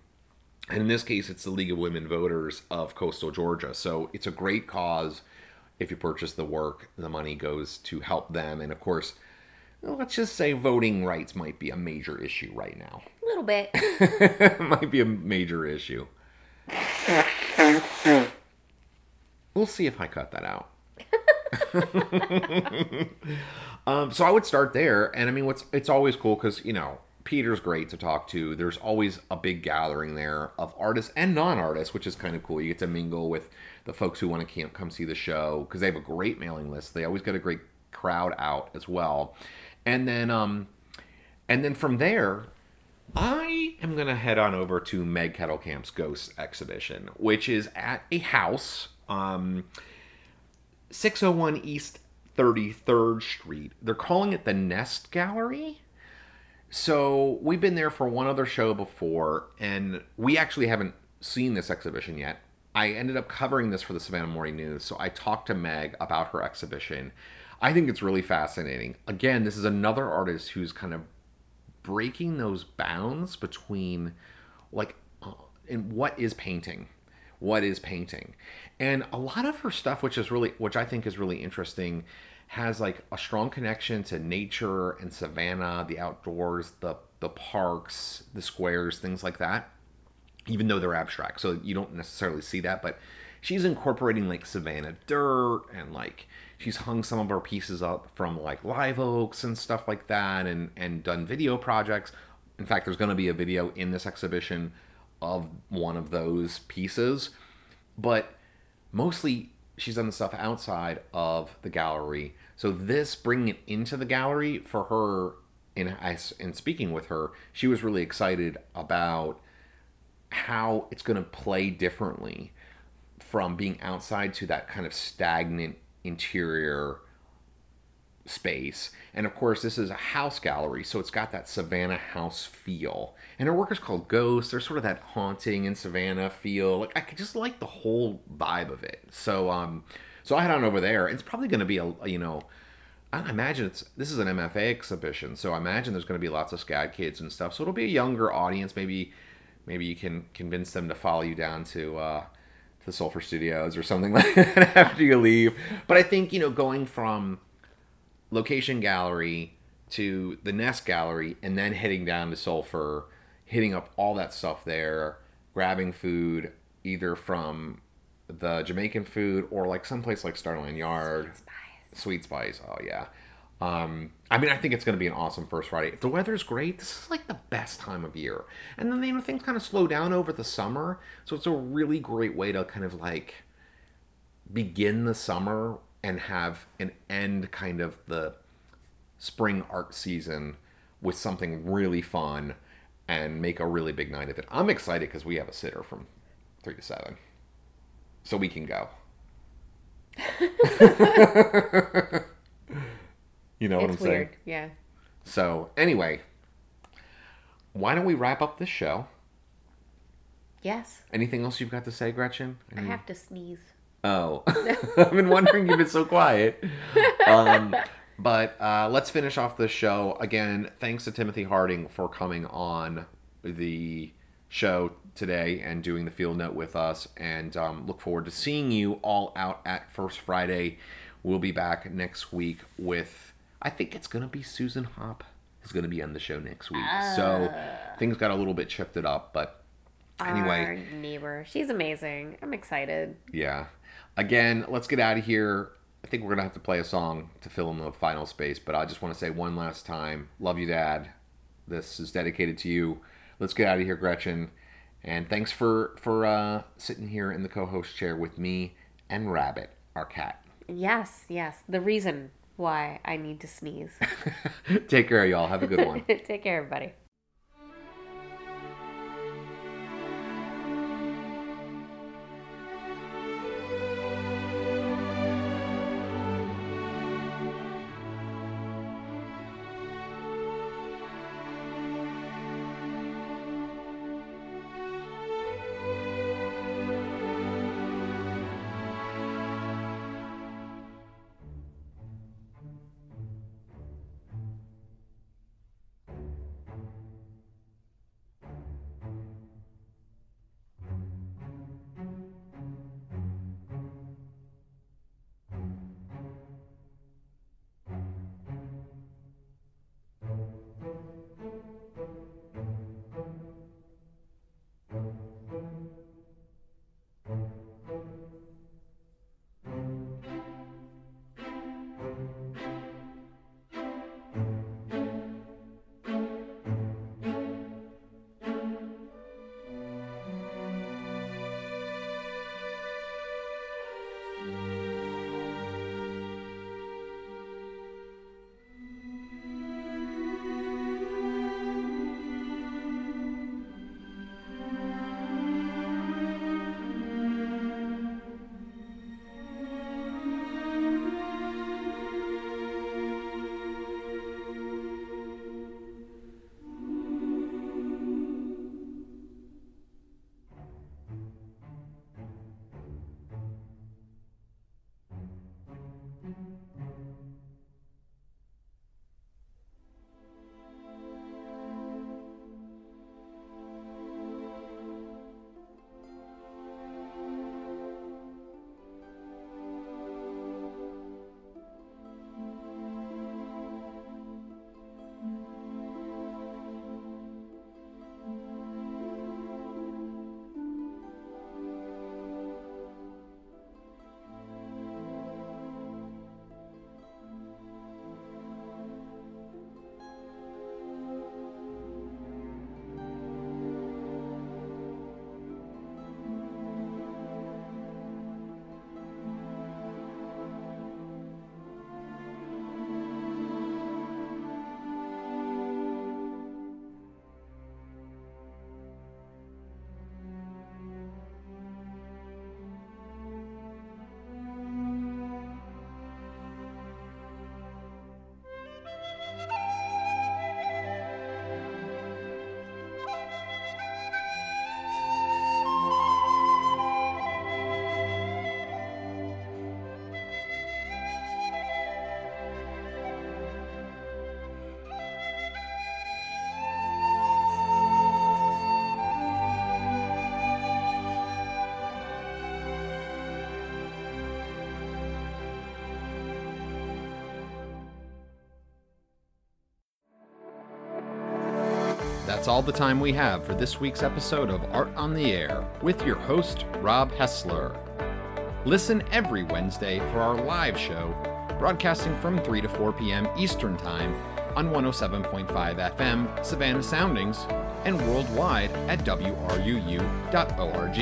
Speaker 1: And in this case, it's the League of Women Voters of Coastal Georgia. So it's a great cause. If you purchase the work, the money goes to help them. And of course, let's just say voting rights might be a major issue right now.
Speaker 2: A little bit.
Speaker 1: might be a major issue. We'll see if I cut that out. um, so I would start there, and I mean, what's it's always cool because you know Peter's great to talk to. There's always a big gathering there of artists and non-artists, which is kind of cool. You get to mingle with the folks who want to come see the show because they have a great mailing list. They always get a great crowd out as well, and then um, and then from there, I am going to head on over to Meg Kettlecamp's Ghost exhibition, which is at a house, um, 601 East 33rd Street. They're calling it the Nest Gallery. So we've been there for one other show before, and we actually haven't seen this exhibition yet. I ended up covering this for the Savannah Morning News, so I talked to Meg about her exhibition. I think it's really fascinating. Again, this is another artist who's kind of breaking those bounds between like uh, and what is painting? What is painting? And a lot of her stuff which is really which i think is really interesting has like a strong connection to nature and savannah the outdoors the the parks the squares things like that even though they're abstract. So you don't necessarily see that but she's incorporating like savannah dirt and like she's hung some of her pieces up from like live oaks and stuff like that and and done video projects. In fact there's going to be a video in this exhibition of one of those pieces. But mostly she's done the stuff outside of the gallery. So this bringing it into the gallery for her in in speaking with her she was really excited about how it's going to play differently from being outside to that kind of stagnant interior space. And of course, this is a house gallery, so it's got that Savannah house feel. And her work is called Ghost. There's sort of that haunting and Savannah feel. Like I just like the whole vibe of it. So um so I head on over there. It's probably going to be a you know I imagine it's this is an MFA exhibition, so I imagine there's going to be lots of SCAD kids and stuff. So it'll be a younger audience. Maybe maybe you can convince them to follow you down to uh, to Sulphur Studios or something like that after you leave. But I think, you know, going from location gallery to the Nest gallery and then heading down to Sulfur, hitting up all that stuff there, grabbing food either from the Jamaican food or like someplace like Starland Yard. Sweet Spice. Oh yeah. Um, I mean, I think it's going to be an awesome first Friday. If the weather's great, this is like the best time of year. And then you know things kind of slow down over the summer, so it's a really great way to kind of like begin the summer and have an end kind of the spring art season with something really fun and make a really big night of it. I'm excited because we have a sitter from three to seven, so we can go. you know what I'm
Speaker 7: weird.
Speaker 1: saying?
Speaker 7: Yeah.
Speaker 1: So anyway, why don't we wrap up this show?
Speaker 7: Yes.
Speaker 1: Anything else you've got to say, Gretchen?
Speaker 7: I have to sneeze.
Speaker 1: Oh, I've been wondering you've been so quiet. Um, but uh, let's finish off this show again. Thanks to Timothy Harding for coming on the show today and doing the field note with us. And um, look forward to seeing you all out at First Friday. We'll be back next week with I think it's gonna be Susan Hop is gonna be on the show next week. so things got a little bit shifted up, but anyway.
Speaker 7: Our neighbor. She's amazing. I'm excited.
Speaker 1: Yeah. Again, let's get out of here. I think we're going to have to play a song to fill in the final space, but I just want to say one last time love you, Dad. This is dedicated to you. Let's get out of here, Gretchen. And thanks for, for uh, sitting here in the co host chair with me and Rabbit, our cat.
Speaker 7: Yes, yes. The reason why I need to sneeze.
Speaker 1: Take care, y'all. Have a good one.
Speaker 7: Take care, everybody.
Speaker 1: That's all the time we have for this week's episode of Art on the Air with your host, Rob Hessler. Listen every Wednesday for our live show, broadcasting from 3 to 4 p.m. Eastern Time on 107.5 FM, Savannah Soundings, and worldwide at WRUU.org.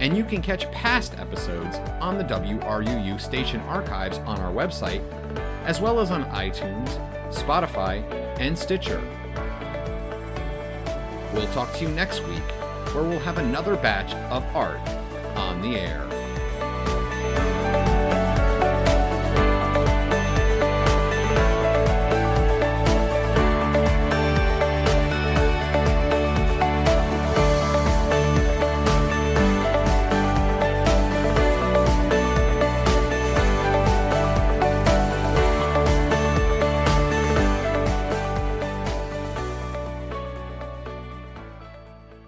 Speaker 1: And you can catch past episodes on the WRUU station archives on our website, as well as on iTunes, Spotify, and Stitcher. We'll talk to you next week, where we'll have another batch of art on the air.